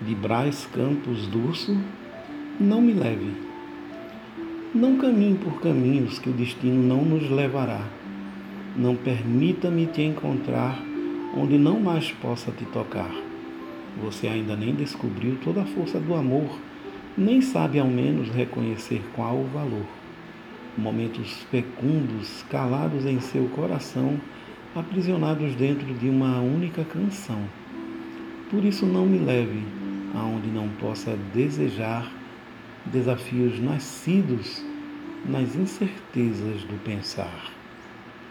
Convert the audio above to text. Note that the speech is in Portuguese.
de Brás Campos Durso, não me leve. Não caminhe por caminhos que o destino não nos levará. Não permita-me te encontrar onde não mais possa te tocar. Você ainda nem descobriu toda a força do amor, nem sabe ao menos reconhecer qual o valor. Momentos fecundos, calados em seu coração, aprisionados dentro de uma única canção. Por isso não me leve aonde não possa desejar desafios nascidos nas incertezas do pensar.